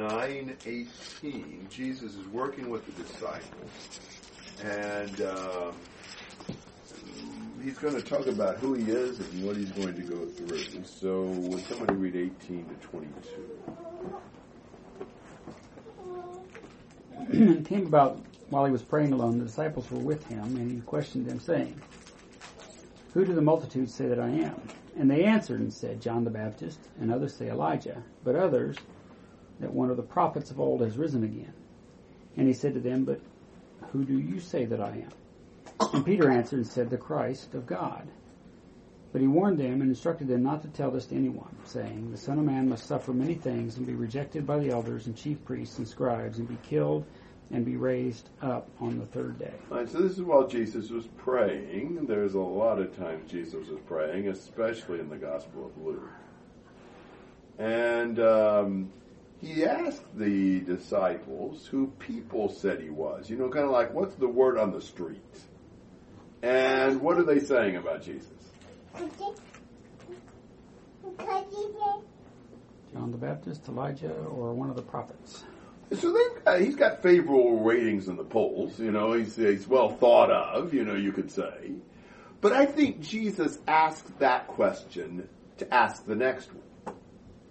9:18, Jesus is working with the disciples, and um, he's going to talk about who he is and what he's going to go through. So, would somebody read 18 to 22? it came about while he was praying alone, the disciples were with him, and he questioned them, saying, Who do the multitudes say that I am? And they answered and said, John the Baptist, and others say Elijah, but others that one of the prophets of old has risen again. And he said to them, But who do you say that I am? And Peter answered and said, The Christ of God. But he warned them and instructed them not to tell this to anyone, saying, The Son of Man must suffer many things and be rejected by the elders and chief priests and scribes and be killed and be raised up on the third day. All right, so this is while Jesus was praying. There's a lot of times Jesus was praying, especially in the Gospel of Luke. And um, he asked the disciples who people said he was. You know, kind of like, what's the word on the street? And what are they saying about Jesus? John the Baptist, Elijah, or one of the prophets. So they've got, uh, he's got favorable ratings in the polls. You know, he's, he's well thought of. You know, you could say. But I think Jesus asked that question to ask the next one: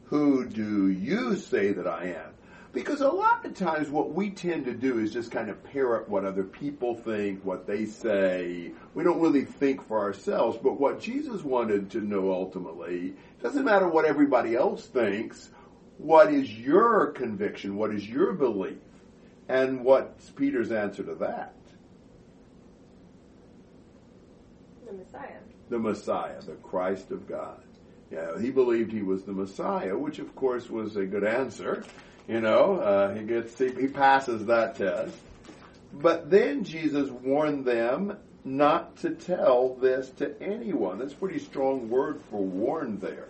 Who do you say that I am? Because a lot of times what we tend to do is just kind of parrot what other people think, what they say. We don't really think for ourselves. But what Jesus wanted to know ultimately doesn't matter what everybody else thinks. What is your conviction? What is your belief? And what's Peter's answer to that? The Messiah. The Messiah, the Christ of God. Yeah, he believed he was the Messiah, which of course was a good answer. You know, uh, he gets he, he passes that test. But then Jesus warned them not to tell this to anyone. That's a pretty strong word for warned there.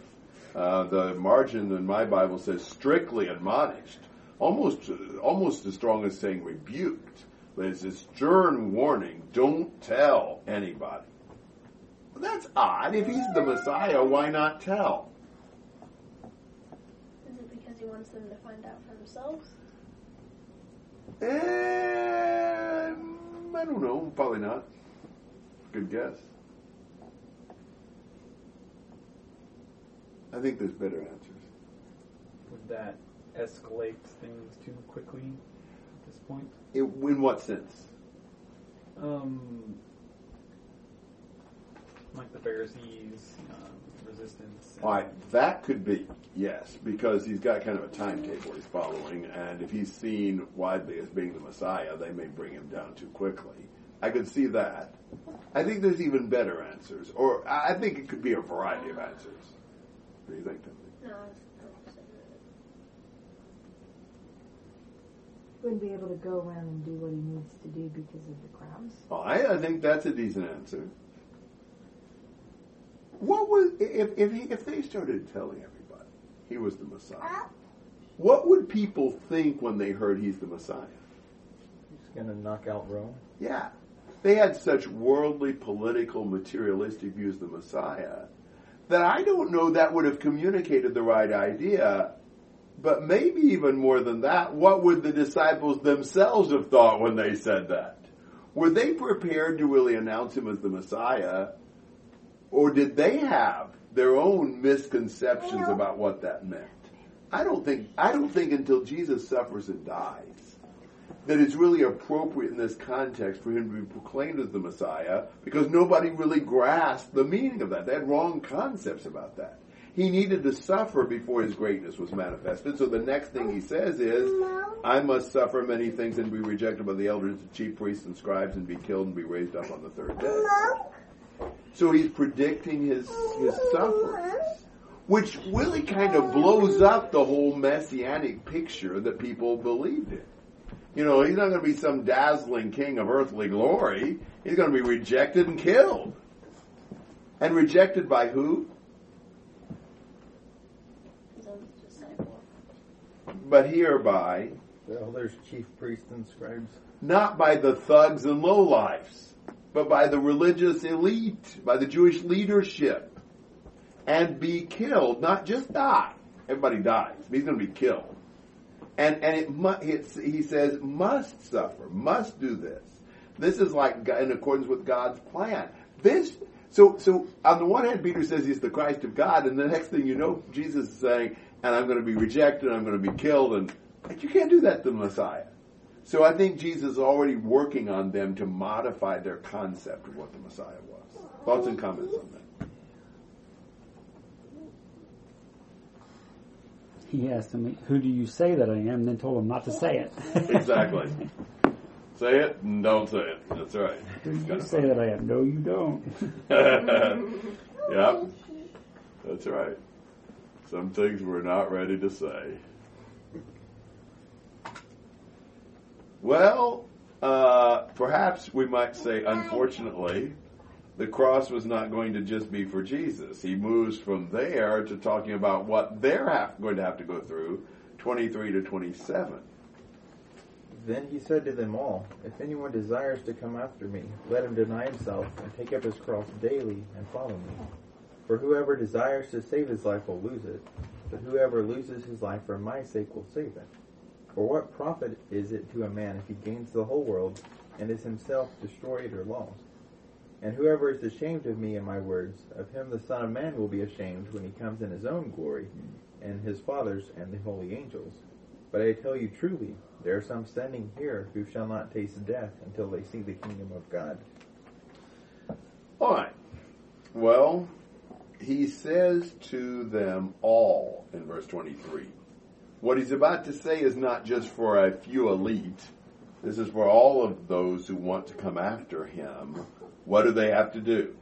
Uh, the margin in my Bible says strictly admonished, almost almost as strong as saying rebuked. But it's a stern warning: don't tell anybody. That's odd. If he's the Messiah, why not tell? Is it because he wants them to find out for themselves? Um, I don't know. Probably not. Good guess. I think there's better answers. Would that escalate things too quickly at this point? It, in what sense? Um, like the Pharisees, um, resistance. All right, that could be yes, because he's got kind of a timetable he's following, and if he's seen widely as being the Messiah, they may bring him down too quickly. I could see that. I think there's even better answers, or I I think it could be a variety of answers. What do you think, Timothy? No, it's the. Wouldn't be able to go around and do what he needs to do because of the crowds. Well, I, I think that's a decent answer. What was if if he, if they started telling everybody he was the Messiah? What would people think when they heard he's the Messiah? He's going to knock out Rome. Yeah, they had such worldly, political, materialistic views of the Messiah that I don't know that would have communicated the right idea. But maybe even more than that, what would the disciples themselves have thought when they said that? Were they prepared to really announce him as the Messiah? Or did they have their own misconceptions about what that meant? I don't think, I don't think until Jesus suffers and dies that it's really appropriate in this context for him to be proclaimed as the Messiah because nobody really grasped the meaning of that. They had wrong concepts about that. He needed to suffer before his greatness was manifested. So the next thing he says is, I must suffer many things and be rejected by the elders, the chief priests and scribes and be killed and be raised up on the third day. So he's predicting his, his sufferings, which really kind of blows up the whole messianic picture that people believed in. You know, he's not going to be some dazzling king of earthly glory. He's going to be rejected and killed. And rejected by who? The disciple. But hereby, The elders, chief priests, and scribes. not by the thugs and lowlifes, but by the religious elite, by the Jewish leadership, and be killed, not just die. Everybody dies. He's going to be killed. And, and it, he says, must suffer, must do this. This is like in accordance with God's plan. This, so, so on the one hand, Peter says he's the Christ of God, and the next thing you know, Jesus is saying, and I'm going to be rejected, I'm going to be killed, and like, you can't do that to the Messiah. So I think Jesus is already working on them to modify their concept of what the Messiah was. Thoughts and comments on that? He asked him, Who do you say that I am? And then told him not to say it. Exactly. say it and don't say it. That's right. Do you say that I am? No, you don't. yep. That's right. Some things we're not ready to say. Well, uh, perhaps we might say, unfortunately, the cross was not going to just be for Jesus. He moves from there to talking about what they're have, going to have to go through, 23 to 27. Then he said to them all, If anyone desires to come after me, let him deny himself and take up his cross daily and follow me. For whoever desires to save his life will lose it, but whoever loses his life for my sake will save it. For what profit is it to a man if he gains the whole world and is himself destroyed or lost? And whoever is ashamed of me and my words, of him the Son of Man will be ashamed when he comes in his own glory, and his Father's and the holy angels. But I tell you truly, there are some standing here who shall not taste death until they see the kingdom of God. All right. Well, he says to them all in verse 23. What he's about to say is not just for a few elite. This is for all of those who want to come after him. What do they have to do?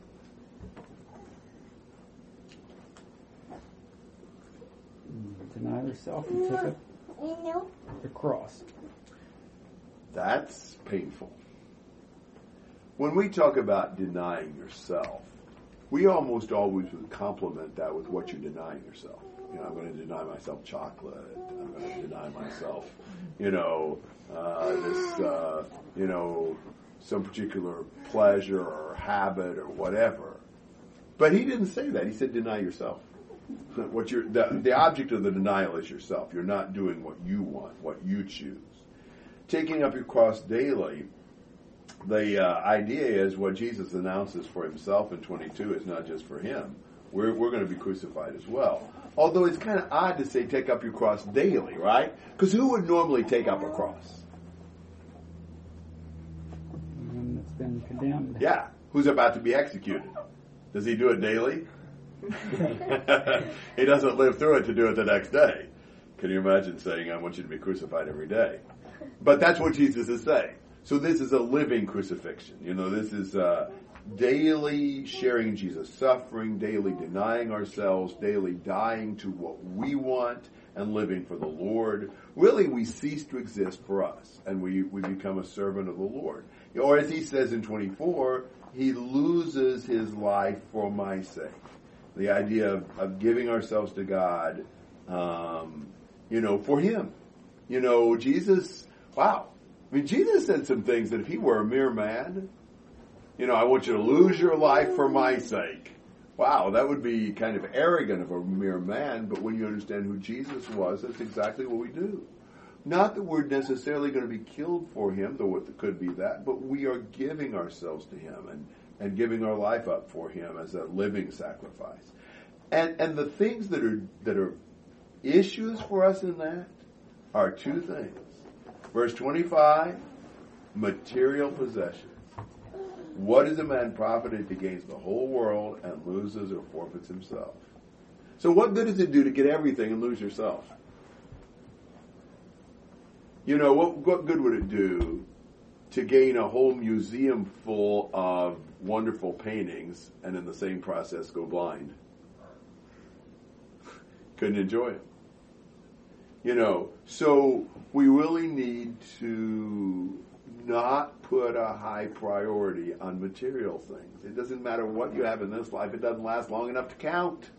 Deny yourself and take up the cross. That's painful. When we talk about denying yourself, we almost always would complement that with what you're denying yourself. You know, I'm going to deny myself chocolate. I'm going to deny myself, you know, uh, this, uh, you know, some particular pleasure or habit or whatever. But he didn't say that. He said, deny yourself. What you're, the, the object of the denial is yourself. You're not doing what you want, what you choose. Taking up your cross daily, the uh, idea is what Jesus announces for himself in 22 is not just for him. We're, we're going to be crucified as well. Although it's kind of odd to say take up your cross daily, right? Because who would normally take up a cross? And it's been condemned. Yeah. Who's about to be executed? Does he do it daily? he doesn't live through it to do it the next day. Can you imagine saying, I want you to be crucified every day? But that's what Jesus is saying. So this is a living crucifixion. You know, this is uh, daily sharing Jesus' suffering, daily denying ourselves, daily dying to what we want and living for the Lord. Really, we cease to exist for us and we, we become a servant of the Lord. Or as he says in 24, he loses his life for my sake. The idea of, of giving ourselves to God, um, you know, for him. You know, Jesus, wow. I mean, Jesus said some things that if he were a mere man, you know, I want you to lose your life for my sake. Wow, that would be kind of arrogant of a mere man, but when you understand who Jesus was, that's exactly what we do. Not that we're necessarily going to be killed for him, though it could be that, but we are giving ourselves to him and, and giving our life up for him as a living sacrifice. And and the things that are that are issues for us in that are two things. Verse 25, material possessions. What is a man profited if he gains the whole world and loses or forfeits himself? So what good does it do to get everything and lose yourself? You know, what, what good would it do to gain a whole museum full of wonderful paintings and in the same process go blind? Couldn't enjoy it. You know, so we really need to not put a high priority on material things. It doesn't matter what you have in this life, it doesn't last long enough to count.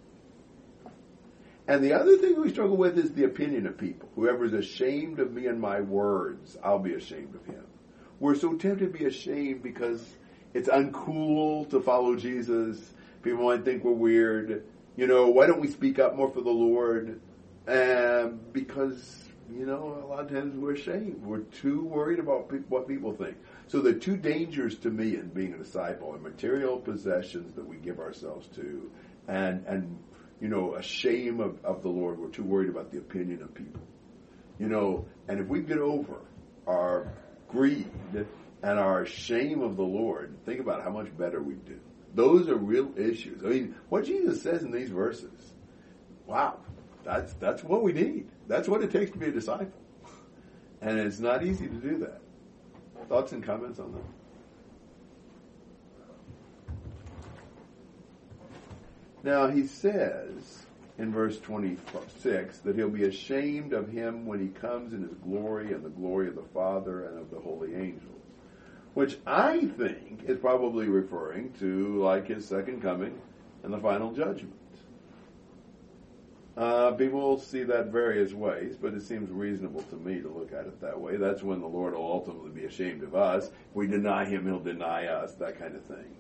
And the other thing we struggle with is the opinion of people. Whoever is ashamed of me and my words, I'll be ashamed of him. We're so tempted to be ashamed because it's uncool to follow Jesus. People might think we're weird. You know, why don't we speak up more for the Lord? Um, because you know, a lot of times we're ashamed. We're too worried about pe- what people think. So the two dangers to me in being a disciple are material possessions that we give ourselves to, and and you know, a shame of, of the Lord. We're too worried about the opinion of people. You know, and if we get over our greed and our shame of the Lord, think about how much better we do. Those are real issues. I mean, what Jesus says in these verses, wow, that's that's what we need. That's what it takes to be a disciple. And it's not easy to do that. Thoughts and comments on that? Now he says in verse 26 that he'll be ashamed of him when he comes in his glory and the glory of the Father and of the holy angels. Which I think is probably referring to like his second coming and the final judgment. Uh, people see that various ways, but it seems reasonable to me to look at it that way. That's when the Lord will ultimately be ashamed of us. If we deny Him, He'll deny us, that kind of thing.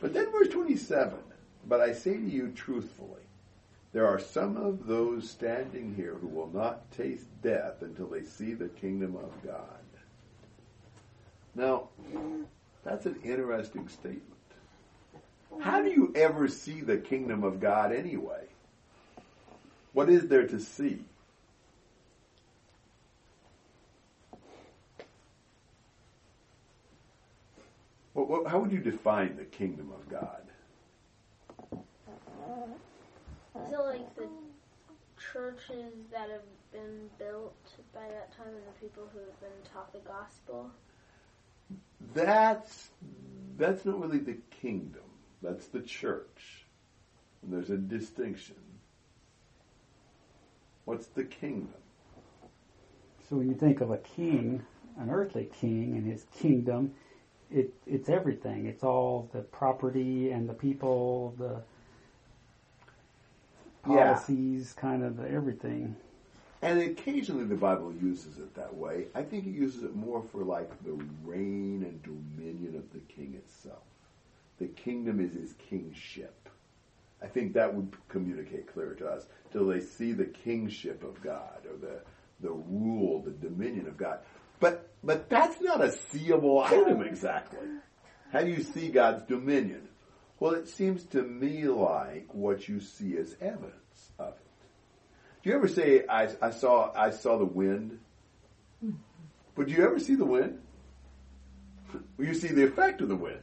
But then verse 27, but I say to you truthfully, there are some of those standing here who will not taste death until they see the kingdom of God. Now, that's an interesting statement. How do you ever see the kingdom of God anyway? What is there to see? What, what, how would you define the kingdom of God? Is it like the churches that have been built by that time and the people who have been taught the gospel? That's that's not really the kingdom. That's the church. And there's a distinction. What's the kingdom? So when you think of a king, an earthly king and his kingdom, it, it's everything. It's all the property and the people, the Yeah. policies, kind of everything. And occasionally the Bible uses it that way. I think it uses it more for like the reign and dominion of the king itself. The kingdom is his kingship. I think that would communicate clearer to us till they see the kingship of God or the the rule, the dominion of God. But but that's not a seeable item exactly. How do you see God's dominion? Well, it seems to me like what you see as evidence of it. Do you ever say I, I saw I saw the wind? But do you ever see the wind? You see the effect of the wind.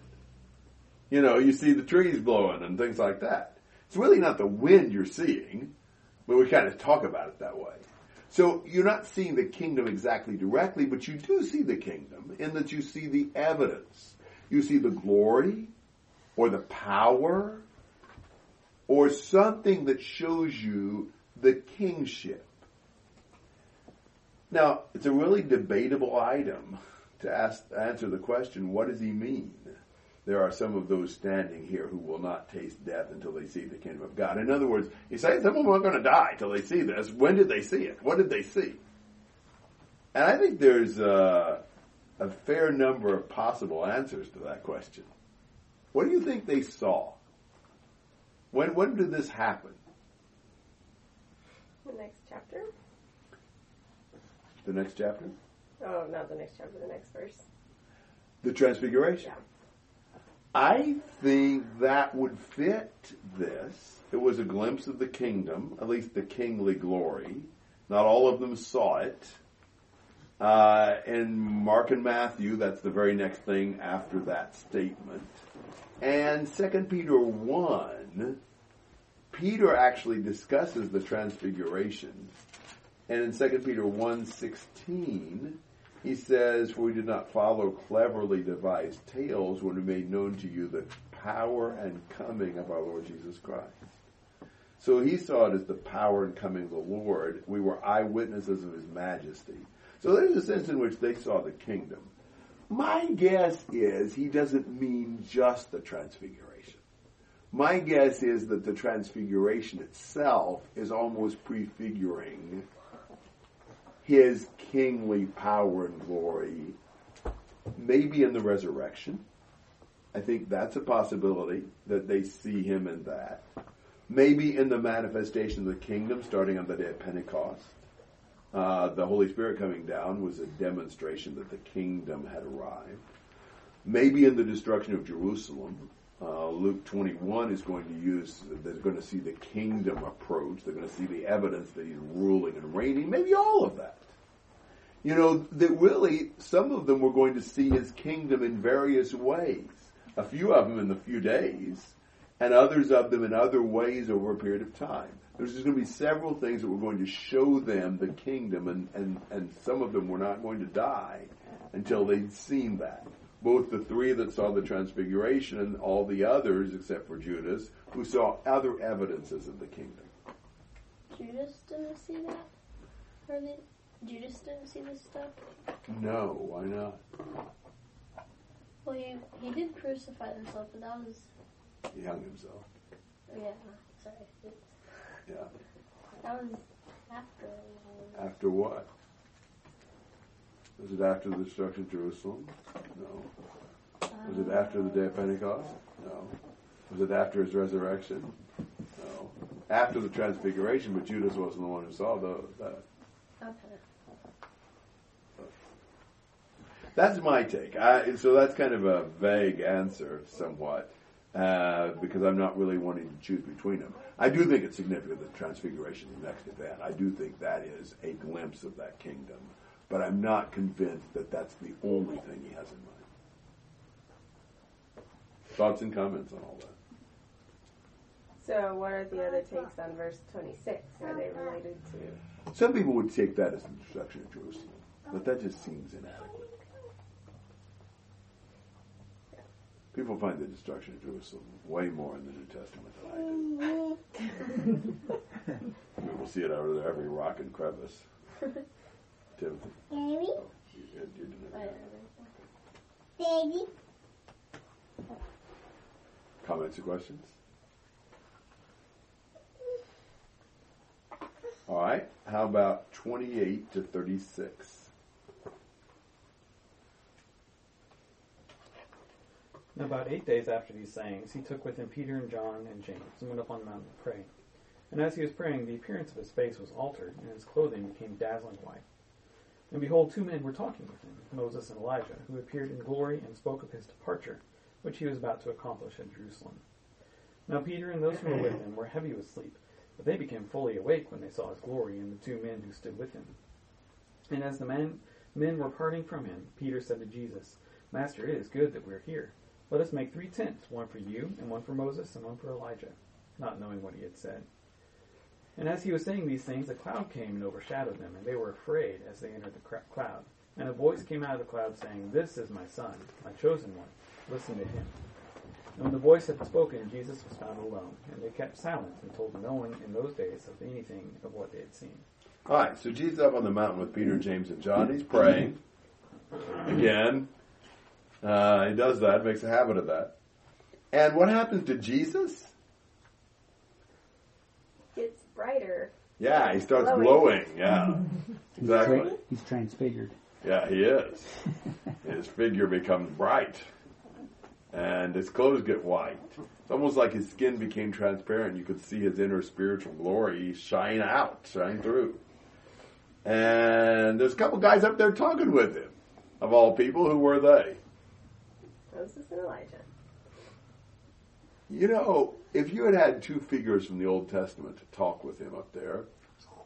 You know, you see the trees blowing and things like that. It's really not the wind you're seeing, but we kind of talk about it that way. So you're not seeing the kingdom exactly directly, but you do see the kingdom in that you see the evidence. You see the glory or the power or something that shows you the kingship. Now, it's a really debatable item to ask, answer the question, what does he mean? There are some of those standing here who will not taste death until they see the kingdom of God. In other words, you say some of them are going to die till they see this. When did they see it? What did they see? And I think there's a, a fair number of possible answers to that question. What do you think they saw? When when did this happen? The next chapter? The next chapter? Oh, not the next chapter, the next verse. The Transfiguration. I think that would fit this. It was a glimpse of the kingdom, at least the kingly glory. Not all of them saw it. Uh, in Mark and Matthew, that's the very next thing after that statement. And 2 Peter 1, Peter actually discusses the transfiguration. And in 2 Peter 1.16, he says, For we did not follow cleverly devised tales when we made known to you the power and coming of our Lord Jesus Christ. So he saw it as the power and coming of the Lord. We were eyewitnesses of his majesty. So there's a sense in which they saw the kingdom. My guess is he doesn't mean just the transfiguration. My guess is that the transfiguration itself is almost prefiguring his kingly power and glory, maybe in the resurrection. I think that's a possibility that they see him in that. Maybe in the manifestation of the kingdom starting on the day of Pentecost. Uh, the Holy Spirit coming down was a demonstration that the kingdom had arrived. Maybe in the destruction of Jerusalem, uh, Luke 21 is going to use, they're going to see the kingdom approach. They're going to see the evidence that he's ruling and reigning. Maybe all of that. You know, that really, some of them were going to see his kingdom in various ways. A few of them in a few days, and others of them in other ways over a period of time. There's just going to be several things that were going to show them the kingdom, and, and, and some of them were not going to die until they'd seen that both the three that saw the transfiguration and all the others, except for Judas, who saw other evidences of the kingdom. Judas didn't see that? Or the, Judas didn't see this stuff? No, why not? Well, he, he did crucify himself, but that was. He hung himself. Oh, yeah, sorry. Yeah. that was after. After what? Was it after the destruction of Jerusalem? No. Was it after the day of Pentecost? No. Was it after his resurrection? No. After the transfiguration, but Judas wasn't the one who saw those. That. Okay. That's my take. I, so that's kind of a vague answer, somewhat, uh, because I'm not really wanting to choose between them. I do think it's significant that Transfiguration is the next event. I do think that is a glimpse of that kingdom, but I'm not convinced that that's the only thing he has in mind. Thoughts and comments on all that? So, what are the other takes on verse 26? Are they related to? Some people would take that as the destruction of Jerusalem, but that just seems inadequate. People find the destruction of Jerusalem way more in the New Testament than I do. I mean, we'll see it over there, every rock and crevice. Timothy, Baby? you, you didn't know that. Baby? Comments or questions? All right. How about 28 to 36? And about eight days after these sayings, he took with him Peter and John and James and went up on the mountain to pray. And as he was praying, the appearance of his face was altered, and his clothing became dazzling white. And behold, two men were talking with him, Moses and Elijah, who appeared in glory and spoke of his departure, which he was about to accomplish at Jerusalem. Now Peter and those who were with him were heavy with sleep, but they became fully awake when they saw his glory and the two men who stood with him. And as the men, men were parting from him, Peter said to Jesus, Master, it is good that we are here. Let us make three tents, one for you, and one for Moses, and one for Elijah, not knowing what he had said. And as he was saying these things, a cloud came and overshadowed them, and they were afraid as they entered the cloud. And a voice came out of the cloud saying, This is my son, my chosen one. Listen to him. And when the voice had spoken, Jesus was found alone, and they kept silence and told no one in those days of anything of what they had seen. All right. So Jesus up on the mountain with Peter, James, and John. He's praying. Again, uh, he does that, makes a habit of that. And what happens to Jesus? Gets brighter. Yeah, he starts Glowing. glowing. Yeah, He's, exactly. tra- he's transfigured. Yeah, he is. His figure becomes bright, and his clothes get white. It's almost like his skin became transparent. You could see his inner spiritual glory shine out, shine through. And there's a couple guys up there talking with him. Of all people, who were they? Moses and Elijah. You know, if you had had two figures from the Old Testament to talk with him up there,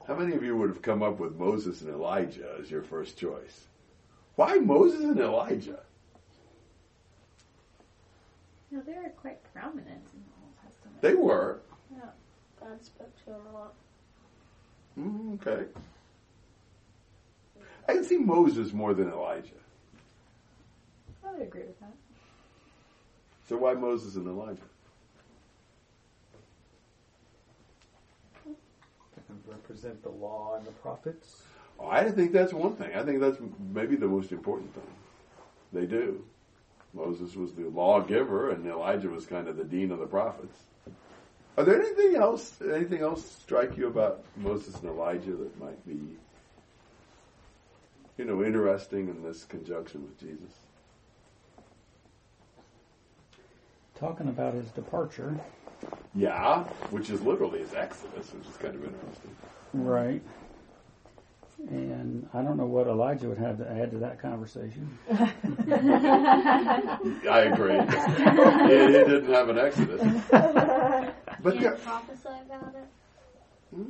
how many of you would have come up with Moses and Elijah as your first choice? Why Moses and Elijah? No, they were quite prominent in the Old Testament. They were. Yeah, God spoke to him a lot. Mm, okay. I can see Moses more than Elijah. I would agree with that. So why Moses and Elijah? Represent the law and the prophets. Oh, I think that's one thing. I think that's maybe the most important thing. They do. Moses was the lawgiver, and Elijah was kind of the dean of the prophets. Are there anything else? Anything else strike you about Moses and Elijah that might be, you know, interesting in this conjunction with Jesus? Talking about his departure. Yeah, which is literally his exodus, which is kind of interesting. Right. And I don't know what Elijah would have to add to that conversation. I agree. he, he didn't have an exodus. But there, Can't prophesy about it.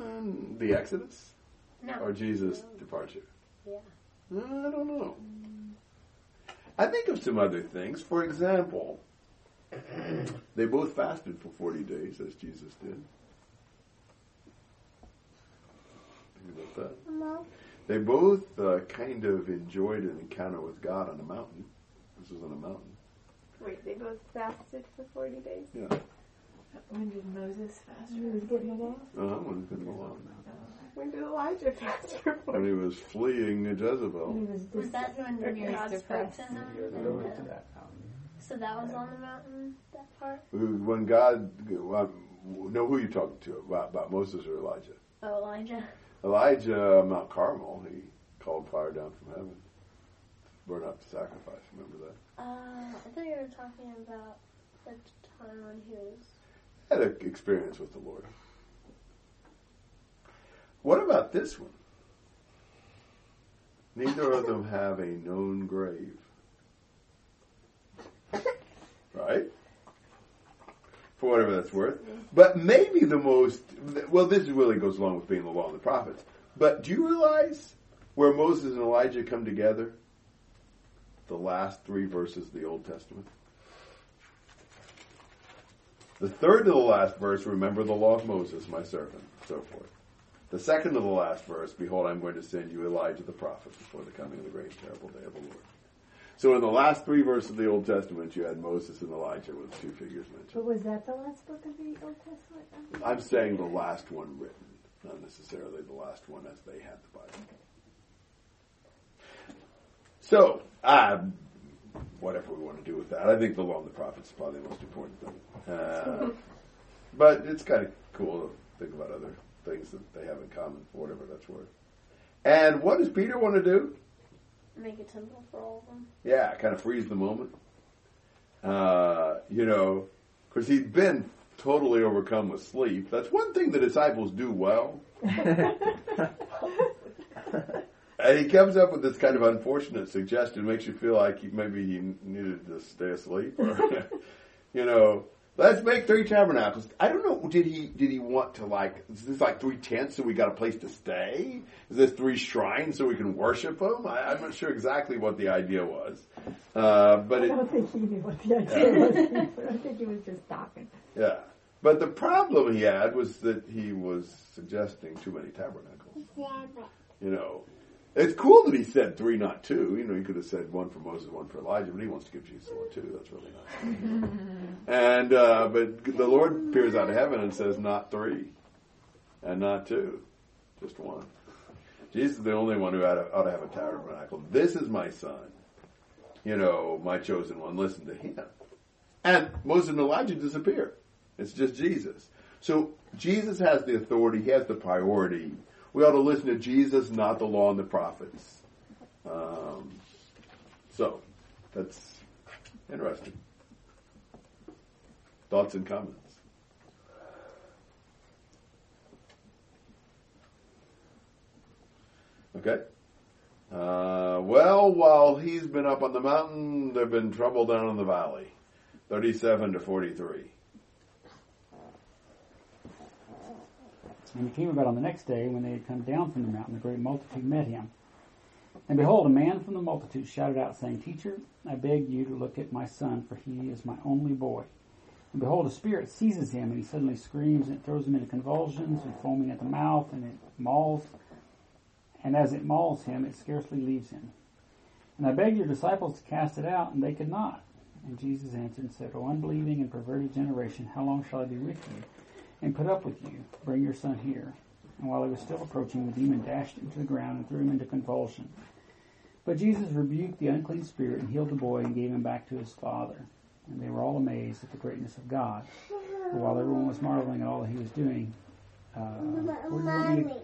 um, the exodus No. or Jesus' departure? Yeah. I don't know. I think of some other things. For example, they both fasted for 40 days, as Jesus did. Think about that. No. They both uh, kind of enjoyed an encounter with God on a mountain. This was on a mountain. Wait, they both fasted for 40 days? Yeah. When did Moses fast? He was getting along. Uh-huh, when it's been long. When did Elijah fast for 40 When he was fleeing Jezebel. He was Was just that when Or God he's spoke depressed. To him? You're And, going uh, to that mountain. so that was on the mountain, that part? When God, well, know who you're talking to about, about Moses or Elijah? Oh, Elijah. Elijah, Mount Carmel, he called fire down from heaven to burn up the sacrifice. Remember that? Uh, I thought you were talking about the time when he was. Had an experience with the Lord. What about this one? Neither of them have a known grave. Right? For whatever that's worth. But maybe the most, well, this really goes along with being the law and the prophets. But do you realize where Moses and Elijah come together? The last three verses of the Old Testament. The third to the last verse, remember the law of Moses, my servant, so forth. The second to the last verse, behold, I'm going to send you Elijah the prophet before the coming of the great and terrible day of the Lord. So in the last three verses of the Old Testament, you had Moses and Elijah with two figures mentioned. But was that the last book of the Old Testament? I'm saying the last one written, not necessarily the last one as they had the Bible. So, uh, whatever we want to do with that, I think the law and the prophets is probably the most important thing. Uh, but it's kind of cool to think about other things that they have in common, for whatever that's worth. And what does Peter want to do? Make a temple for all of them. Yeah, kind of freeze the moment. Uh, you know, because he'd been totally overcome with sleep. That's one thing the disciples do well. And he comes up with this kind of unfortunate suggestion, makes you feel like he, maybe he needed to stay asleep, or you know, let's make three tabernacles. I don't know. Did he did he want to like? Is this like three tents so we got a place to stay? Is this three shrines so we can worship them? I, I'm not sure exactly what the idea was, uh, but I don't think he knew what the idea was. I think he was just talking. yeah. But the problem he had was that he was suggesting too many tabernacles. You know, it's cool that he said three, not two. You know, he could have said one for Moses, one for Elijah, but he wants to give Jesus one too. That's really nice. and uh, but the Lord peers out of heaven and says, not three, and not two, just one. Jesus is the only one who ought to, ought to have a tabernacle. This is my son, you know, my chosen one. Listen to him. And Moses and Elijah disappear. It's just Jesus. So Jesus has the authority. He has the priority. We ought to listen to Jesus, not the law and the prophets. Um, so that's interesting. Thoughts and comments? Okay. Uh, well, while he's been up on the mountain, there've been trouble down in the valley. 37 to 43. And it came about on the next day when they had come down from the mountain, a great multitude met him. And behold, a man from the multitude shouted out, saying, Teacher, I beg you to look at my son, for he is my only boy. And behold, a spirit seizes him, and he suddenly screams, and it throws him into convulsions, and foaming at the mouth, and it mauls. And as it mauls him, it scarcely leaves him. And I begged your disciples to cast it out, and they could not. And Jesus answered and said, O unbelieving and perverted generation, how long shall I be with you? And put up with you. Bring your son here. And while he was still approaching, the demon dashed him to the ground and threw him into convulsion. But Jesus rebuked the unclean spirit and healed the boy and gave him back to his father. And they were all amazed at the greatness of God. But while everyone was marveling at all that he was doing, uh, where do you want me to-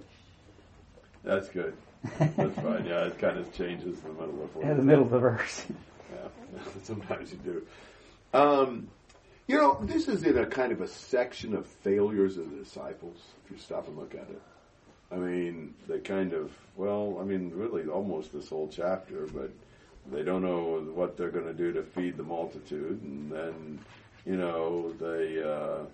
That's good. That's fine. Yeah, it kind of changes in the middle of the verse. in the middle of the verse. Yeah, sometimes you do. Um, you know, this is in a kind of a section of failures of the disciples, if you stop and look at it. I mean, they kind of, well, I mean, really almost this whole chapter, but they don't know what they're going to do to feed the multitude. And then, you know, they, uh,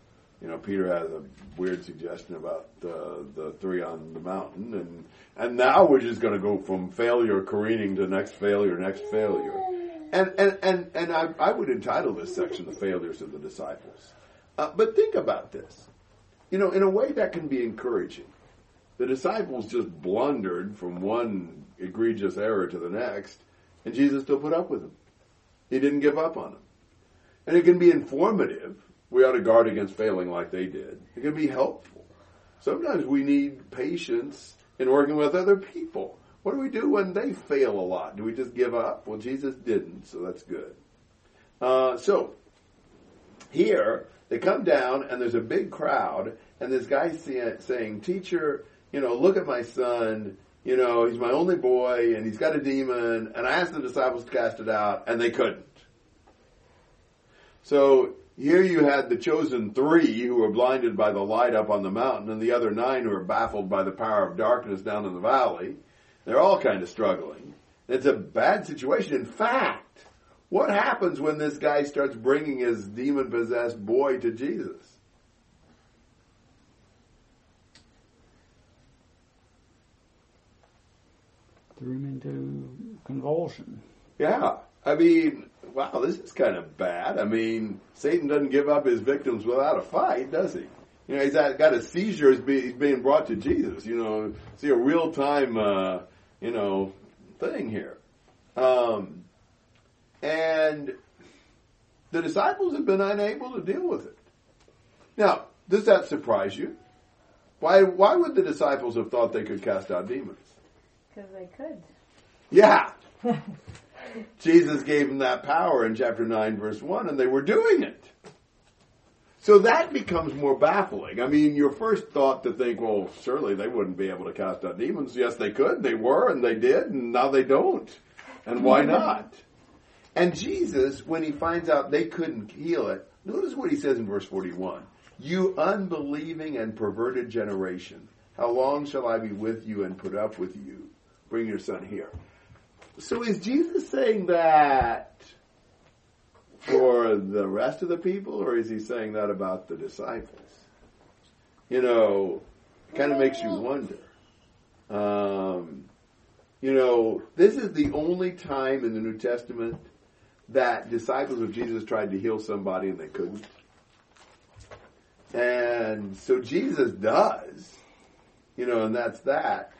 you know, Peter has a weird suggestion about uh, the three on the mountain, and and now we're just going to go from failure careening to next failure, next failure. And and and and I, I would entitle this section "The Failures of the Disciples." Uh, but think about this. You know, in a way that can be encouraging. The disciples just blundered from one egregious error to the next, and Jesus still put up with them. He didn't give up on them. And it can be informative. We ought to guard against failing like they did. It can be helpful. Sometimes we need patience in working with other people. What do we do when they fail a lot? Do we just give up? Well, Jesus didn't, so that's good. Uh, so, here, they come down, and there's a big crowd, and this guy saying, Teacher, you know, look at my son. You know, he's my only boy, and he's got a demon. And I asked the disciples to cast it out, and they couldn't. So here you had the chosen three who were blinded by the light up on the mountain, and the other nine who were baffled by the power of darkness down in the valley. They're all kind of struggling. It's a bad situation. In fact, what happens when this guy starts bringing his demon possessed boy to Jesus? threw him into convulsion. Yeah. I mean, wow, this is kind of bad. I mean, Satan doesn't give up his victims without a fight, does he? You know, he's got a seizure. He's being brought to Jesus. You know, see a real time, uh, you know, thing here. Um, and the disciples have been unable to deal with it. Now, does that surprise you? Why, why would the disciples have thought they could cast out demons? Because they could. Yeah. Jesus gave them that power in chapter 9, verse 1, and they were doing it. So that becomes more baffling. I mean, your first thought to think, well, surely they wouldn't be able to cast out demons. Yes, they could. They were, and they did, and now they don't. And why mm-hmm. not? And Jesus, when he finds out they couldn't heal it, notice what he says in verse 41. You unbelieving and perverted generation, how long shall I be with you and put up with you? Bring your son here. So is Jesus saying that for the rest of the people, or is he saying that about the disciples? You know, it kind of makes you wonder. Um, you know, this is the only time in the New Testament that disciples of Jesus tried to heal somebody and they couldn't. And so Jesus does, you know, and that's that.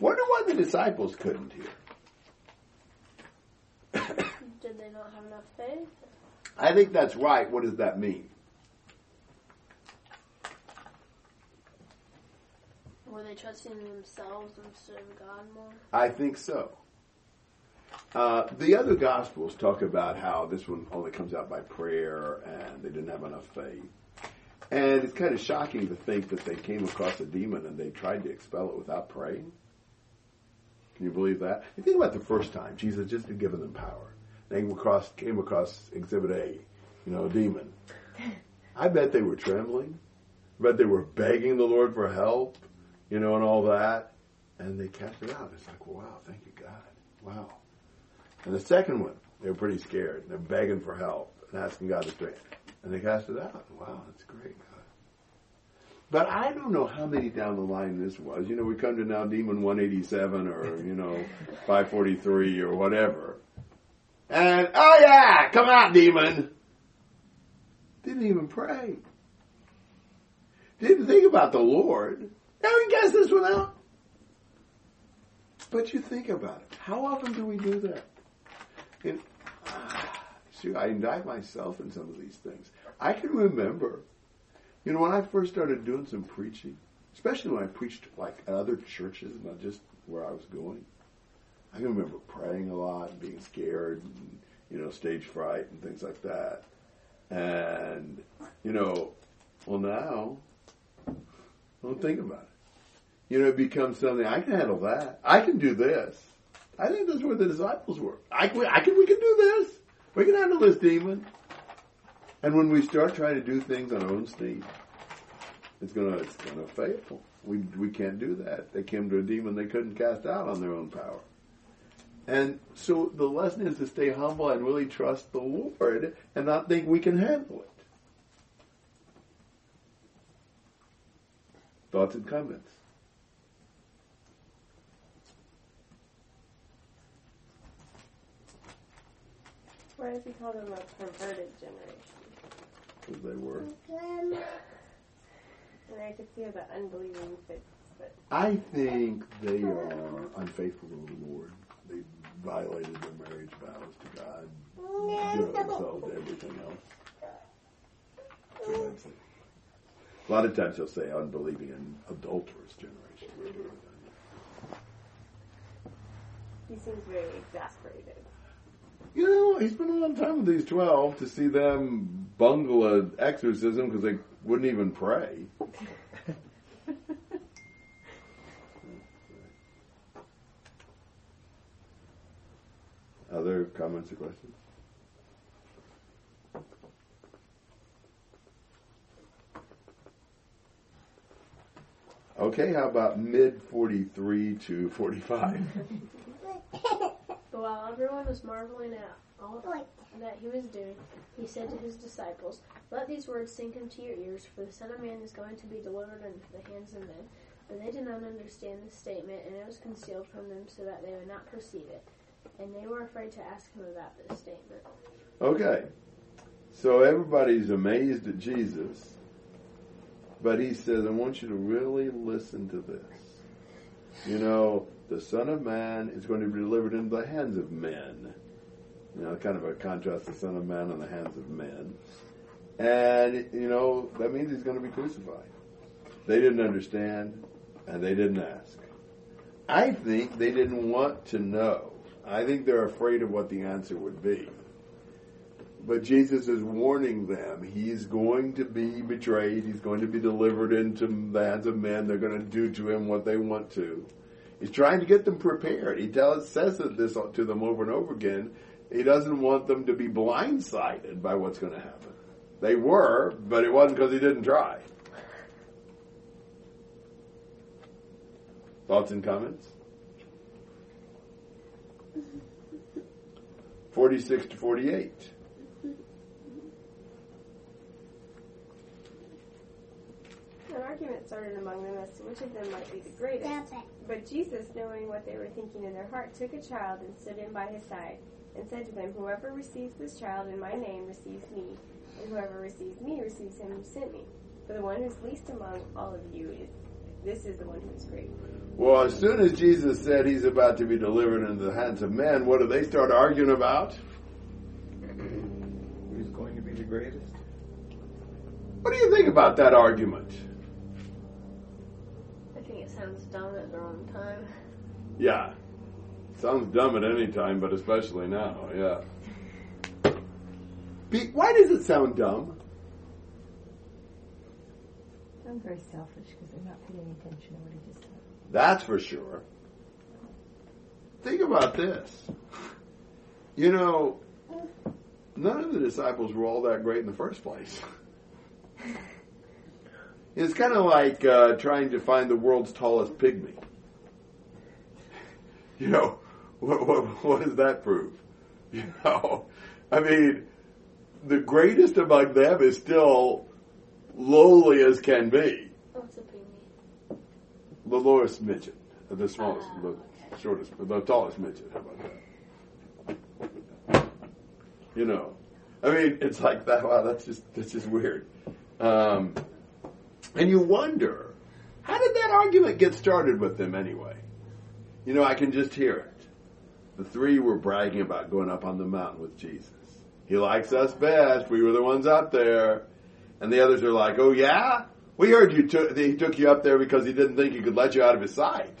Wonder why the disciples couldn't hear. Did they not have enough faith? I think that's right. What does that mean? Were they trusting themselves instead of God more? I think so. Uh, the other Gospels talk about how this one only comes out by prayer and they didn't have enough faith. And it's kind of shocking to think that they came across a demon and they tried to expel it without praying. Can you believe that? You think about the first time Jesus just had given them power. They came across, came across Exhibit A, you know, a demon. I bet they were trembling. I bet they were begging the Lord for help, you know, and all that. And they cast it out. It's like, wow, thank you, God. Wow. And the second one, they were pretty scared. They're begging for help and asking God to straighten. And they cast it out. Wow, that's great, God. But I don't know how many down the line this was. You know, we come to now Demon 187 or, you know, 543 or whatever. And, oh yeah, come out, demon. Didn't even pray. Didn't think about the Lord. Now we guess this one out. But you think about it. How often do we do that? And, ah, see, I indict myself in some of these things. I can remember, you know, when I first started doing some preaching, especially when I preached like at other churches, not just where I was going. I can remember praying a lot, and being scared, and, you know, stage fright and things like that. And, you know, well now, don't think about it. You know, it becomes something, I can handle that. I can do this. I think that's where the disciples were. I, I can, we can do this. We can handle this demon. And when we start trying to do things on our own steam, it's gonna, it's gonna fail. We, we can't do that. They came to a demon they couldn't cast out on their own power. And so the lesson is to stay humble and really trust the Lord and not think we can handle it. Thoughts and comments? Why does he call them a perverted generation? Because they were. And I could see how the unbelieving fits, but I think they are unfaithful to the Lord. Violated their marriage vows to God, given themselves to everything else. So that's it. A lot of times they'll say unbelieving and adulterous generation. he seems very exasperated. You know, he spent a long time with these twelve to see them bungle an exorcism because they wouldn't even pray. Other comments or questions? Okay, how about mid 43 to 45? But while everyone was marveling at all that he was doing, he said to his disciples, Let these words sink into your ears, for the Son of Man is going to be delivered into the hands of men. But they did not understand the statement, and it was concealed from them so that they would not perceive it. And they were afraid to ask him about this statement. Okay. So everybody's amazed at Jesus, but he says, I want you to really listen to this. You know, the Son of Man is going to be delivered into the hands of men. You know, kind of a contrast the Son of Man in the hands of men. And, you know, that means he's going to be crucified. They didn't understand, and they didn't ask. I think they didn't want to know. I think they're afraid of what the answer would be. But Jesus is warning them. He's going to be betrayed. He's going to be delivered into the hands of men. They're going to do to him what they want to. He's trying to get them prepared. He tells, says this to them over and over again. He doesn't want them to be blindsided by what's going to happen. They were, but it wasn't because he didn't try. Thoughts and comments? 46 to 48. An argument started among them as to which of them might be the greatest. But Jesus, knowing what they were thinking in their heart, took a child and stood him by his side, and said to them, Whoever receives this child in my name receives me, and whoever receives me receives him who sent me. For the one who is least among all of you is this is the one who is great. Well, as soon as Jesus said he's about to be delivered into the hands of men, what do they start arguing about? Who's going to be the greatest? What do you think about that argument? I think it sounds dumb at the wrong time. Yeah. Sounds dumb at any time, but especially now, yeah. Be- why does it sound dumb? I'm very selfish because they're not paying attention to what he just said. That's for sure. Think about this. You know, none of the disciples were all that great in the first place. It's kind of like uh, trying to find the world's tallest pygmy. You know, what, what, what does that prove? You know, I mean, the greatest among them is still lowly as can be. What's a? The lowest midget, the smallest, Ah, the shortest, the tallest midget. How about that? You know, I mean, it's like that. Wow, that's just that's just weird. Um, and you wonder, how did that argument get started with them anyway? You know, I can just hear it. The three were bragging about going up on the mountain with Jesus. He likes us best. We were the ones out there. And the others are like, oh yeah? We heard you took, he took you up there because he didn't think he could let you out of his sight.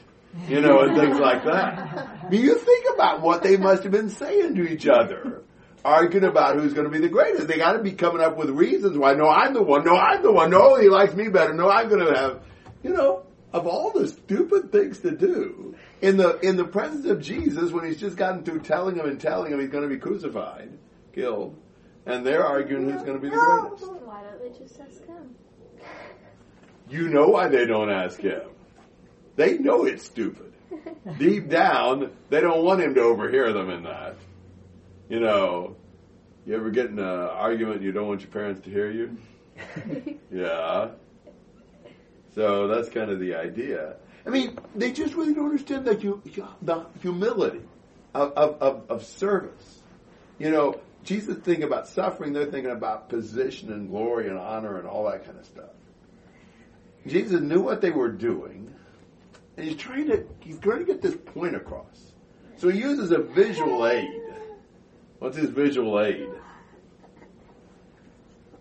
You know, and things like that. I mean, you think about what they must have been saying to each other. Arguing about who's going to be the greatest. They got to be coming up with reasons why, no, I'm the one. No, I'm the one. No, he likes me better. No, I'm going to have, you know, of all the stupid things to do in the, in the presence of Jesus when he's just gotten through telling him and telling him he's going to be crucified, killed, and they're arguing who's going to be the greatest. They just ask him? You know why they don't ask him. They know it's stupid. Deep down, they don't want him to overhear them in that. You know, you ever get in an argument and you don't want your parents to hear you? yeah. So that's kind of the idea. I mean, they just really don't understand the, the humility of, of, of service. You know, Jesus thinking about suffering, they're thinking about position and glory and honor and all that kind of stuff. Jesus knew what they were doing, and he's trying to he's trying to get this point across. So he uses a visual aid. What's his visual aid?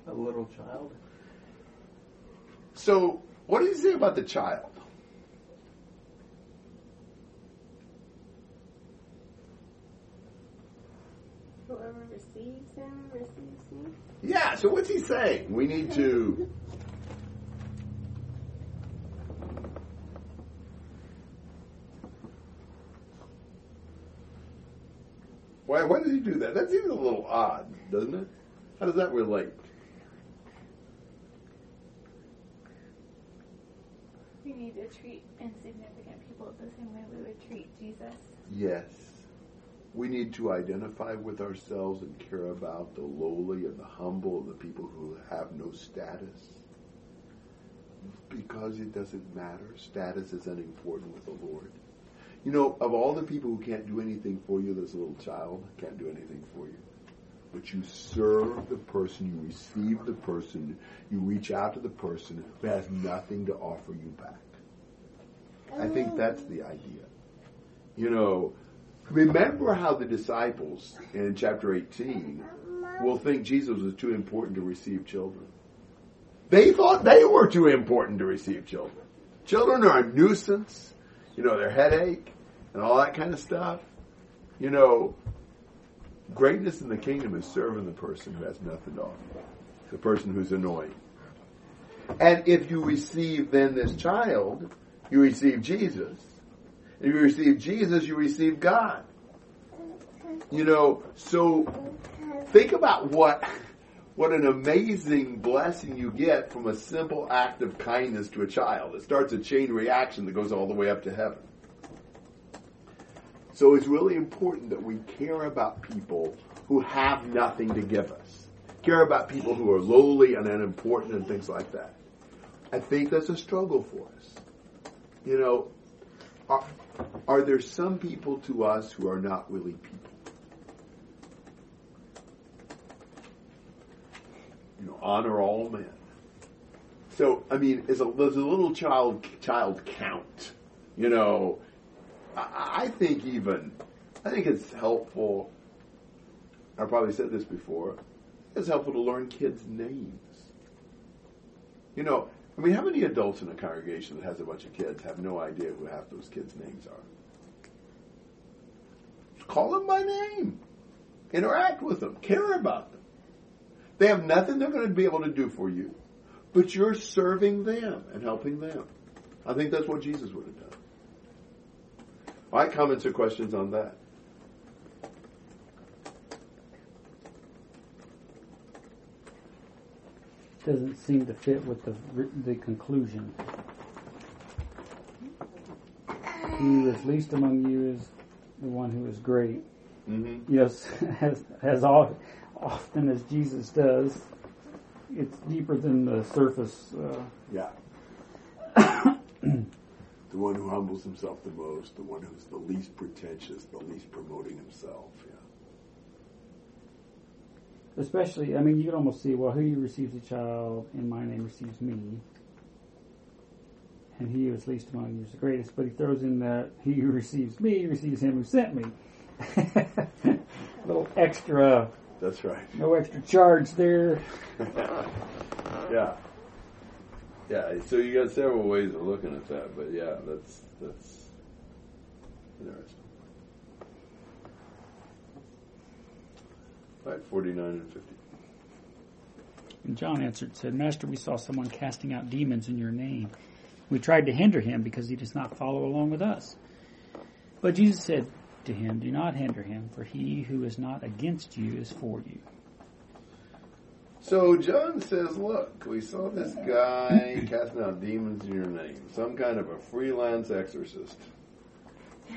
A little child. So what does he say about the child? Whoever receives receives me. Yeah, so what's he saying? We need to Why, why does he do that? That seems a little odd, doesn't it? How does that relate? We need to treat insignificant people the same way we would treat Jesus. Yes. We need to identify with ourselves and care about the lowly and the humble and the people who have no status. Because it doesn't matter. Status is unimportant with the Lord. You know, of all the people who can't do anything for you, there's a little child can't do anything for you. But you serve the person, you receive the person, you reach out to the person who has nothing to offer you back. I think that's the idea. You know, remember how the disciples in chapter 18 will think Jesus was too important to receive children. They thought they were too important to receive children. Children are a nuisance, you know, their headache and all that kind of stuff. You know, greatness in the kingdom is serving the person who has nothing to offer, the person who's annoying. And if you receive then this child, you receive Jesus. If you receive Jesus, you receive God. You know, so think about what what an amazing blessing you get from a simple act of kindness to a child. It starts a chain reaction that goes all the way up to heaven. So it's really important that we care about people who have nothing to give us. Care about people who are lowly and unimportant and things like that. I think that's a struggle for us. You know, are, are there some people to us who are not really people? You know, honor all men. So, I mean, is a, does a little child child count? You know, I, I think even, I think it's helpful. I probably said this before. It's helpful to learn kids' names. You know, I mean, how many adults in a congregation that has a bunch of kids have no idea who half those kids' names are? Call them by name. Interact with them. Care about them. They have nothing they're going to be able to do for you, but you're serving them and helping them. I think that's what Jesus would have done. All right, comments or questions on that? Doesn't seem to fit with the the conclusion. He who is least among you is the one who is great. Mm-hmm. Yes, as as all, often as Jesus does, it's deeper than the surface. Uh, Yeah. the one who humbles himself the most, the one who's the least pretentious, the least promoting himself. Yeah. Especially, I mean, you can almost see, well, he who receives a child in my name receives me, and he who is least among you is the greatest. But he throws in that he who receives me receives him who sent me. A little extra, That's right. no extra charge there. yeah. Yeah, so you got several ways of looking at that, but yeah, that's that's interesting. Right, forty nine and fifty. And John answered, and said, Master, we saw someone casting out demons in your name. We tried to hinder him because he does not follow along with us. But Jesus said to him, Do not hinder him, for he who is not against you is for you. So John says, look, we saw this guy casting out demons in your name. Some kind of a freelance exorcist.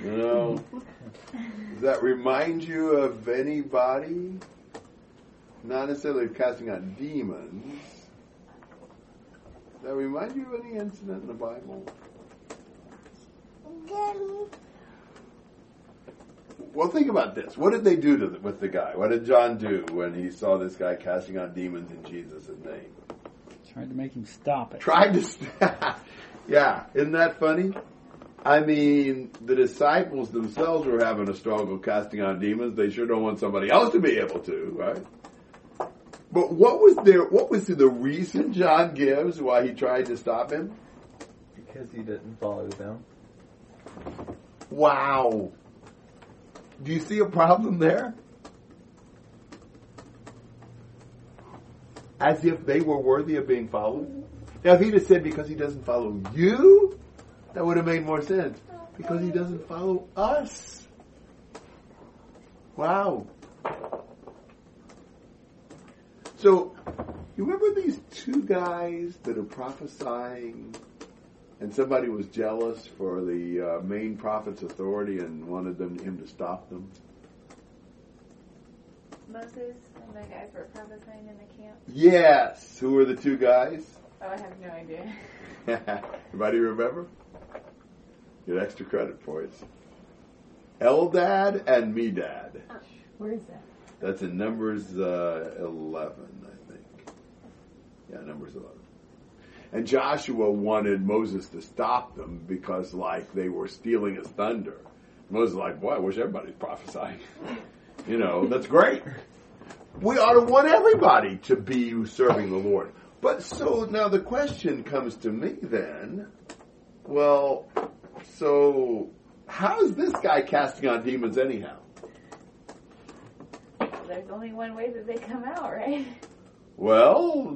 You know? Does that remind you of anybody? Not necessarily casting out demons. Does that remind you of any incident in the Bible? Well, think about this. What did they do to the, with the guy? What did John do when he saw this guy casting out demons in Jesus' name? Tried to make him stop it. Tried to. St- yeah, isn't that funny? I mean, the disciples themselves were having a struggle casting out demons. They sure don't want somebody else to be able to, right? But what was there? What was the reason John gives why he tried to stop him? Because he didn't follow them. Wow. Do you see a problem there? As if they were worthy of being followed. Now, if he'd have said because he doesn't follow you, that would have made more sense. Because he doesn't follow us. Wow. So, you remember these two guys that are prophesying and somebody was jealous for the uh, main prophet's authority and wanted them, him to stop them. Moses and the guys were prophesying in the camp. Yes, who were the two guys? Oh, I have no idea. Anybody remember? Get extra credit points. Eldad and Medad. Where is that? That's in Numbers uh, 11, I think. Yeah, Numbers 11. And Joshua wanted Moses to stop them because, like, they were stealing his thunder. Moses like, boy, I wish everybody's prophesying. you know, that's great. We ought to want everybody to be serving the Lord. But so now the question comes to me then, well, so how is this guy casting out demons anyhow? There's only one way that they come out, right? Well,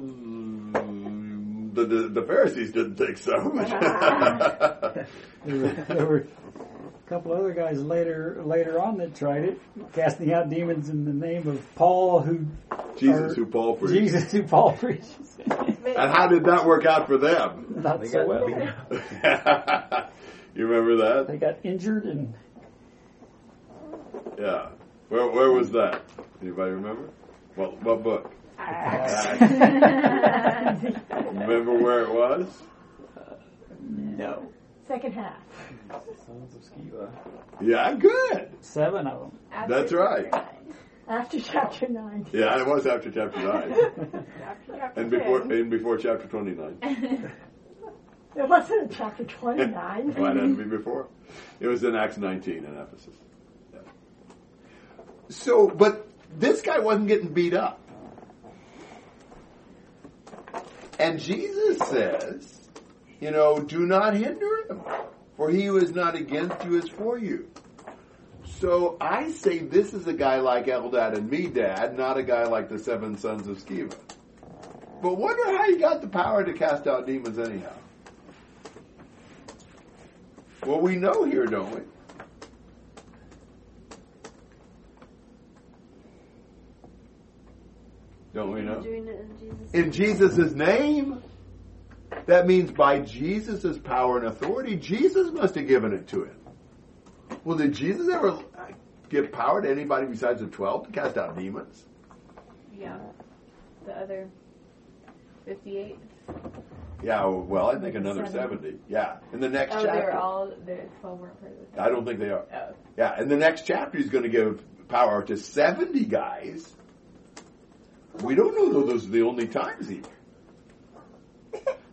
the, the, the Pharisees didn't think so. There were, there were a couple other guys later later on that tried it, casting out demons in the name of Paul, who Jesus, or who Paul preached. Jesus, who Paul preaches. And how did that work out for them? Not They so well. you remember that? They got injured and Yeah. Where, where was that? Anybody remember? What, what book? Remember where it was? no. Second half. Sons of Sceva. Yeah, good. Seven of them. After That's right. nine. After chapter 9. Yeah, it was after chapter 9. After chapter and before 10. and before chapter 29. It wasn't in chapter 29. Why didn't it be before? It was in Acts 19 in Ephesus. Yeah. So, but this guy wasn't getting beat up. And Jesus says, you know, do not hinder him, for he who is not against you is for you. So I say this is a guy like Eldad and Medad, not a guy like the seven sons of Sceva. But wonder how he got the power to cast out demons anyhow. Well, we know here, don't we? Don't we know? In Jesus' name. That means by Jesus' power and authority, Jesus must have given it to him. Well, did Jesus ever uh, give power to anybody besides the 12 to cast out demons? Yeah. The other 58. Yeah, well, I think another 70. Yeah, in the next Oh, chapter. they were all, the 12 weren't part of the I don't think they are. Oh. Yeah, in the next chapter, he's going to give power to 70 guys. We don't know though those are the only times either.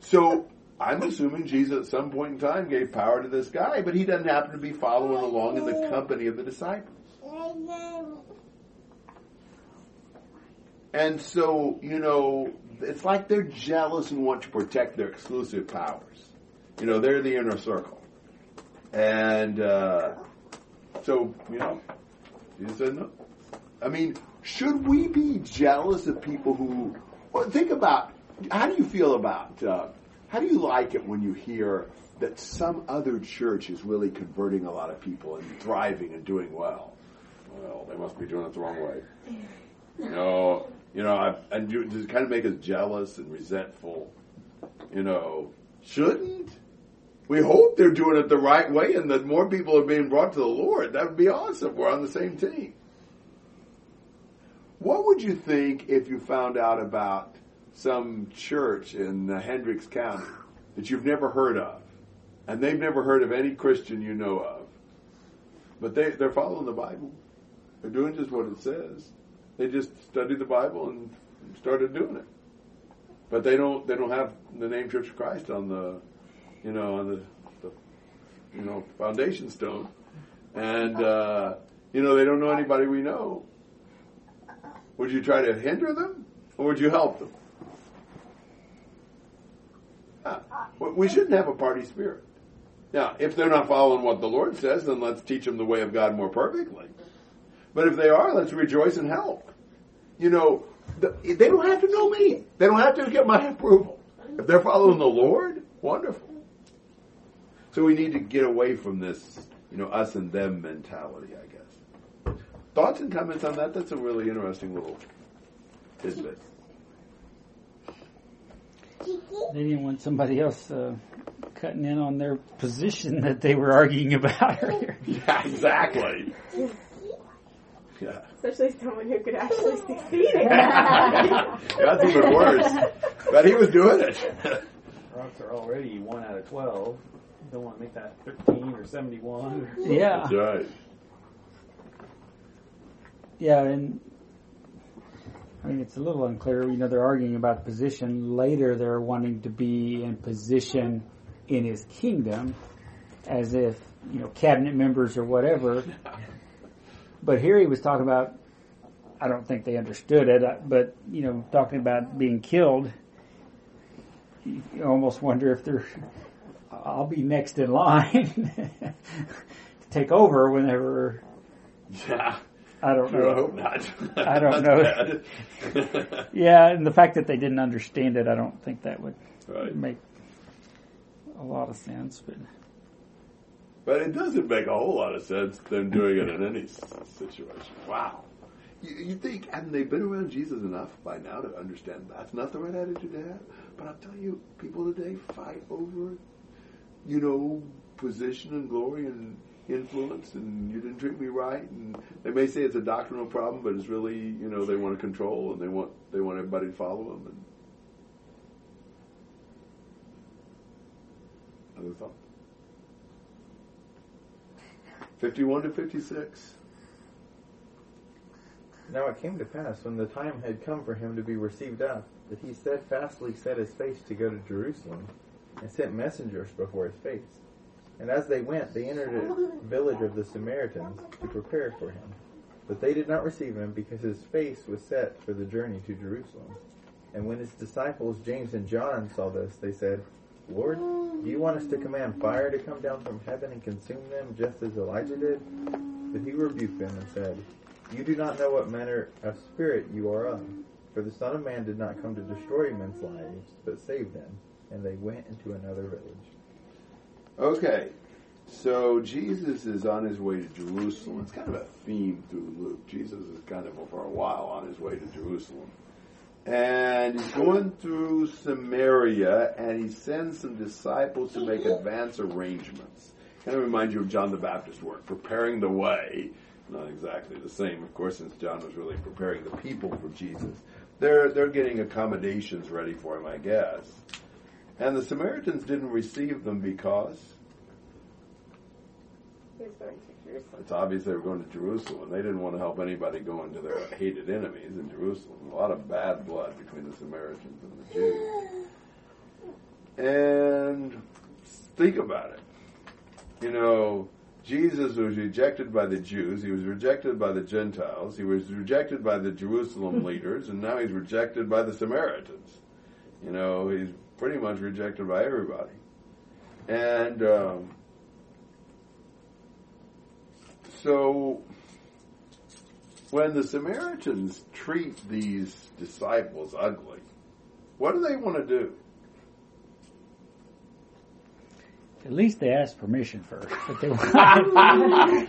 So I'm assuming Jesus at some point in time gave power to this guy, but he doesn't happen to be following along in the company of the disciples. And so, you know, it's like they're jealous and want to protect their exclusive powers. You know, they're the inner circle. And uh, so, you know, Jesus said no. I mean, should we be jealous of people who, well, think about, how do you feel about, uh, how do you like it when you hear that some other church is really converting a lot of people and thriving and doing well? Well, they must be doing it the wrong way. You know, you know, I, and you, it kind of make us jealous and resentful? You know, shouldn't we hope they're doing it the right way and that more people are being brought to the Lord? That would be awesome. We're on the same team. What would you think if you found out about some church in Hendricks County that you've never heard of, and they've never heard of any Christian you know of, but they they're following the Bible. They're doing just what it says. They just studied the Bible and started doing it. But they don't they don't have the name Church of Christ on the you know on the, the you know foundation stone, and uh, you know they don't know anybody we know. Would you try to hinder them, or would you help them? Uh, we shouldn't have a party spirit. Now, if they're not following what the Lord says, then let's teach them the way of God more perfectly. But if they are, let's rejoice and help. You know, the, they don't have to know me. They don't have to get my approval. If they're following the Lord, wonderful. So we need to get away from this, you know, us and them mentality, I guess. Thoughts and comments on that? That's a really interesting little tidbit. They didn't want somebody else uh, cutting in on their position that they were arguing about earlier. Yeah, exactly. Yeah. Especially someone who could actually succeed in yeah, that's even worse. But he was doing it. Rocks are already one out of twelve. You don't want to make that thirteen or seventy-one. Yeah. That's right. Yeah, and I mean it's a little unclear. You know, they're arguing about position. Later, they're wanting to be in position in his kingdom, as if you know cabinet members or whatever. But here he was talking about. I don't think they understood it, uh, but you know, talking about being killed. You you almost wonder if they're. I'll be next in line to take over whenever. Yeah. I don't know. I hope not. I don't know. Yeah, and the fact that they didn't understand it, I don't think that would right. make a lot of sense. But But it doesn't make a whole lot of sense them doing it in any situation. Wow. You, you think, haven't they been around Jesus enough by now to understand that's not the right attitude to have? But I'll tell you, people today fight over, you know, position and glory and influence and you didn't treat me right. And they may say it's a doctrinal problem but it's really you know they want to control and they want they want everybody to follow them. And other thoughts? 51 to 56 Now it came to pass, when the time had come for him to be received up, that he steadfastly set his face to go to Jerusalem, and sent messengers before his face. And as they went, they entered a village of the Samaritans to prepare for him. But they did not receive him, because his face was set for the journey to Jerusalem. And when his disciples James and John saw this, they said, Lord, do you want us to command fire to come down from heaven and consume them, just as Elijah did? But he rebuked them and said, You do not know what manner of spirit you are of. For the Son of Man did not come to destroy men's lives, but save them. And they went into another village. Okay, so Jesus is on his way to Jerusalem. It's kind of a theme through Luke. Jesus is kind of for a while on his way to Jerusalem. And he's going through Samaria and he sends some disciples to make advance arrangements. Kind of reminds you of John the Baptist's work, preparing the way. Not exactly the same, of course, since John was really preparing the people for Jesus. They're, they're getting accommodations ready for him, I guess. And the Samaritans didn't receive them because He was going to Jerusalem. it's obvious they were going to Jerusalem. They didn't want to help anybody going to their hated enemies in Jerusalem. A lot of bad blood between the Samaritans and the Jews. And think about it. You know, Jesus was rejected by the Jews. He was rejected by the Gentiles. He was rejected by the Jerusalem leaders, and now he's rejected by the Samaritans. You know, he's pretty much rejected by everybody. And um, so, when the Samaritans treat these disciples ugly, what do they want to do? at least they asked permission first. But they wanted,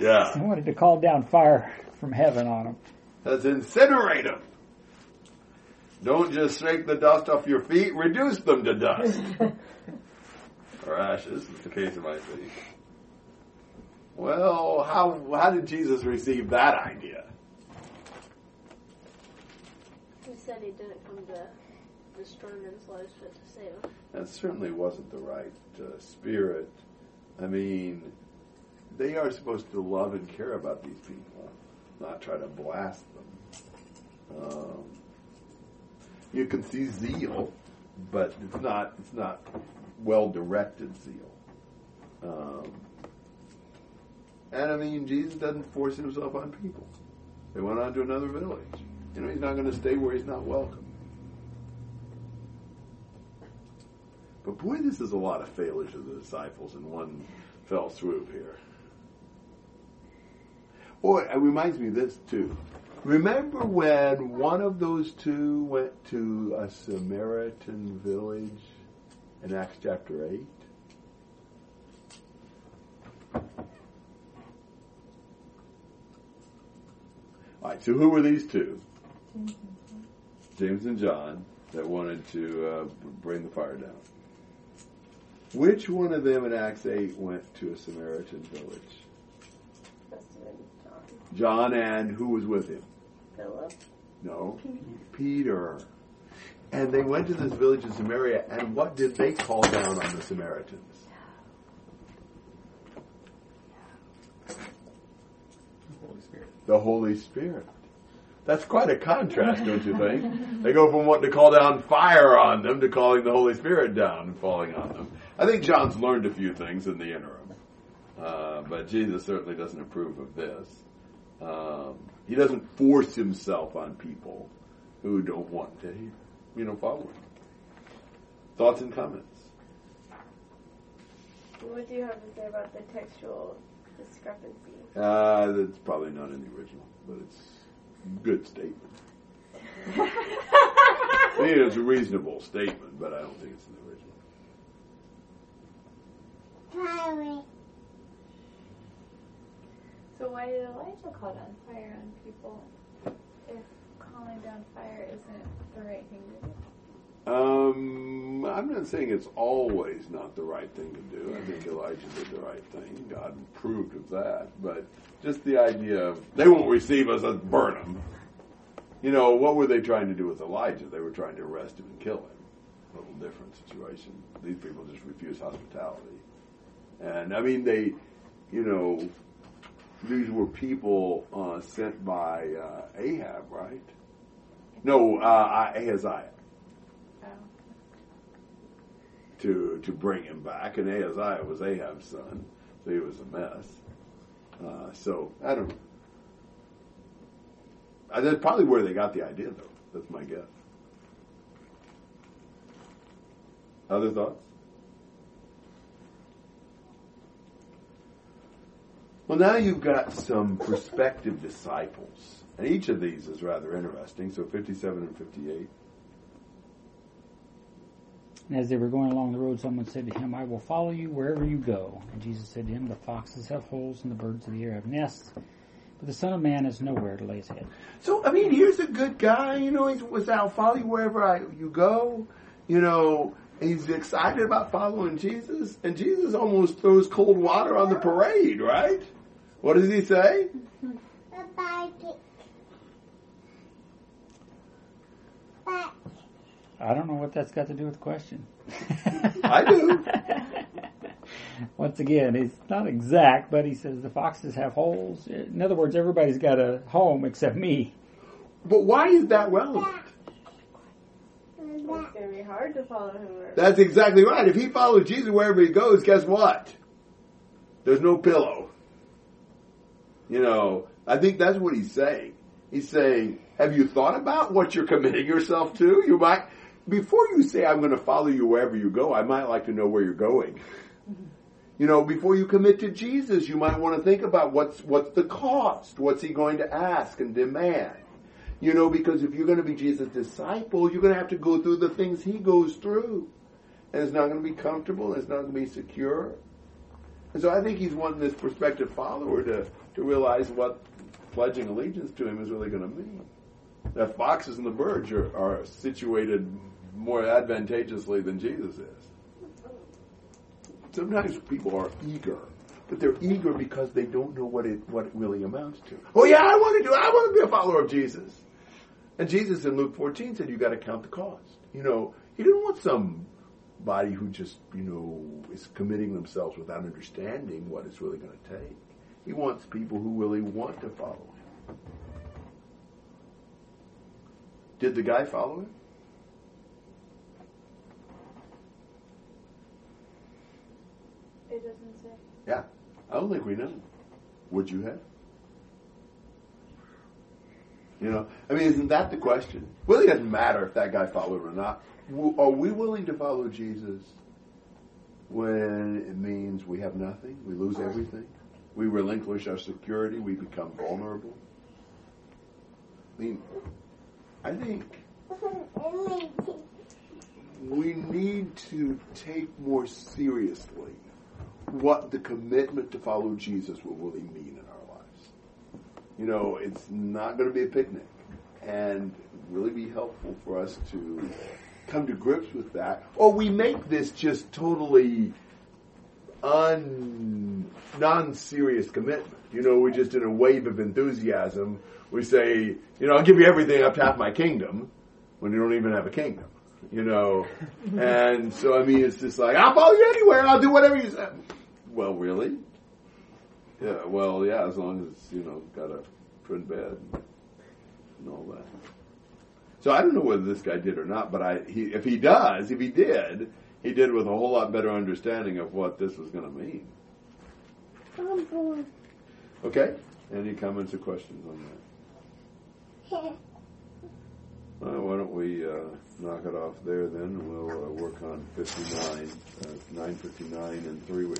Yeah. they wanted to call down fire from heaven on them. Let's incinerate them. Don't just shake the dust off your feet, reduce them to dust. or ashes, is the case of my feet. Well, how, how did Jesus receive that idea? He said he didn't come to destroy men's lives, but to save them. That certainly wasn't the right uh, spirit. I mean, they are supposed to love and care about these people, not try to blast them. Um, you can see zeal, but it's not it's not well directed zeal. Um, and I mean, Jesus doesn't force himself on people. They went on to another village. You know, he's not going to stay where he's not welcome. But boy, this is a lot of failures of the disciples in one fell swoop here. Boy, it reminds me of this too. Remember when one of those two went to a Samaritan village in Acts chapter 8? All right, so who were these two? James and John that wanted to uh, bring the fire down. Which one of them in Acts 8 went to a Samaritan village? John and who was with him? Philip. No, Peter. And they went to this village in Samaria, and what did they call down on the Samaritans? The Holy Spirit. The Holy Spirit. That's quite a contrast, don't you think? They go from wanting to call down fire on them to calling the Holy Spirit down and falling on them. I think John's learned a few things in the interim, uh, but Jesus certainly doesn't approve of this. Um, he doesn't force himself on people who don't want to, you know, follow him. Thoughts and comments? What do you have to say about the textual discrepancy? Uh, that's probably not in the original, but it's a good statement. I think it's a reasonable statement, but I don't think it's in the original. So why did Elijah call down fire on people if calling down fire isn't the right thing to do? Um, I'm not saying it's always not the right thing to do. I think Elijah did the right thing. God approved of that. But just the idea of they won't receive us, let's burn them. You know, what were they trying to do with Elijah? They were trying to arrest him and kill him. A little different situation. These people just refuse hospitality. And I mean, they, you know, these were people uh, sent by uh, Ahab, right? No, uh, Ahaziah Oh. to to bring him back, and Ahaziah was Ahab's son, so he was a mess. Uh, so I don't. know. Uh, That's probably where they got the idea, though. That's my guess. Other thoughts? Well, now you've got some prospective disciples, and each of these is rather interesting. So, fifty-seven and fifty-eight. And as they were going along the road, someone said to him, I will follow you wherever you go. And Jesus said to him, The foxes have holes and the birds of the air have nests, but the Son of Man has nowhere to lay his head. So I mean, here's a good guy. You know, he was I'll follow you wherever I, you go. You know, he's excited about following Jesus, and Jesus almost throws cold water on the parade, right? What does he say? I don't know what that's got to do with the question. I do. Once again, it's not exact, but he says the foxes have holes. In other words, everybody's got a home except me. But why is that relevant? It's going to be hard to follow him. Or, That's exactly right. If he follows Jesus wherever he goes, guess what? There's no pillow. You know, I think that's what he's saying. He's saying, have you thought about what you're committing yourself to? You might, before you say, I'm going to follow you wherever you go, I might like to know where you're going. You know, before you commit to Jesus, you might want to think about what's, what's the cost? What's he going to ask and demand? You know, because if you're going to be Jesus' disciple, you're going to have to go through the things he goes through. And it's not going to be comfortable, it's not going to be secure. And so I think he's wanting this prospective follower to, to realize what pledging allegiance to him is really going to mean. The foxes and the birds are, are situated more advantageously than Jesus is. Sometimes people are eager, but they're eager because they don't know what it what it really amounts to. Oh yeah, I want to do. I want to be a follower of Jesus. And Jesus in Luke 14 said you got to count the cost. You know, he didn't want somebody who just you know is committing themselves without understanding what it's really going to take. He wants people who really want to follow him. Did the guy follow him? It doesn't say. Yeah. I don't think we know. Would you have? You know, I mean, isn't that the question? Really doesn't matter if that guy followed or not. Are we willing to follow Jesus when it means we have nothing, we lose everything, we relinquish our security, we become vulnerable? I mean, I think we need to take more seriously what the commitment to follow Jesus will really mean. You know, it's not going to be a picnic, and really be helpful for us to come to grips with that. Or we make this just totally un non-serious commitment. You know, we're just in a wave of enthusiasm, we say, you know, I'll give you everything up to half my kingdom, when you don't even have a kingdom. You know, and so I mean, it's just like I'll follow you anywhere. I'll do whatever you say. Well, really? Yeah. Well, yeah. As long as you know, got a twin bed and all that. So I don't know whether this guy did or not, but I, he, if he does, if he did, he did with a whole lot better understanding of what this was going to mean. Okay. Any comments or questions on that? Well, why don't we uh, knock it off there then? We'll uh, work on 59, uh, 959 and 3.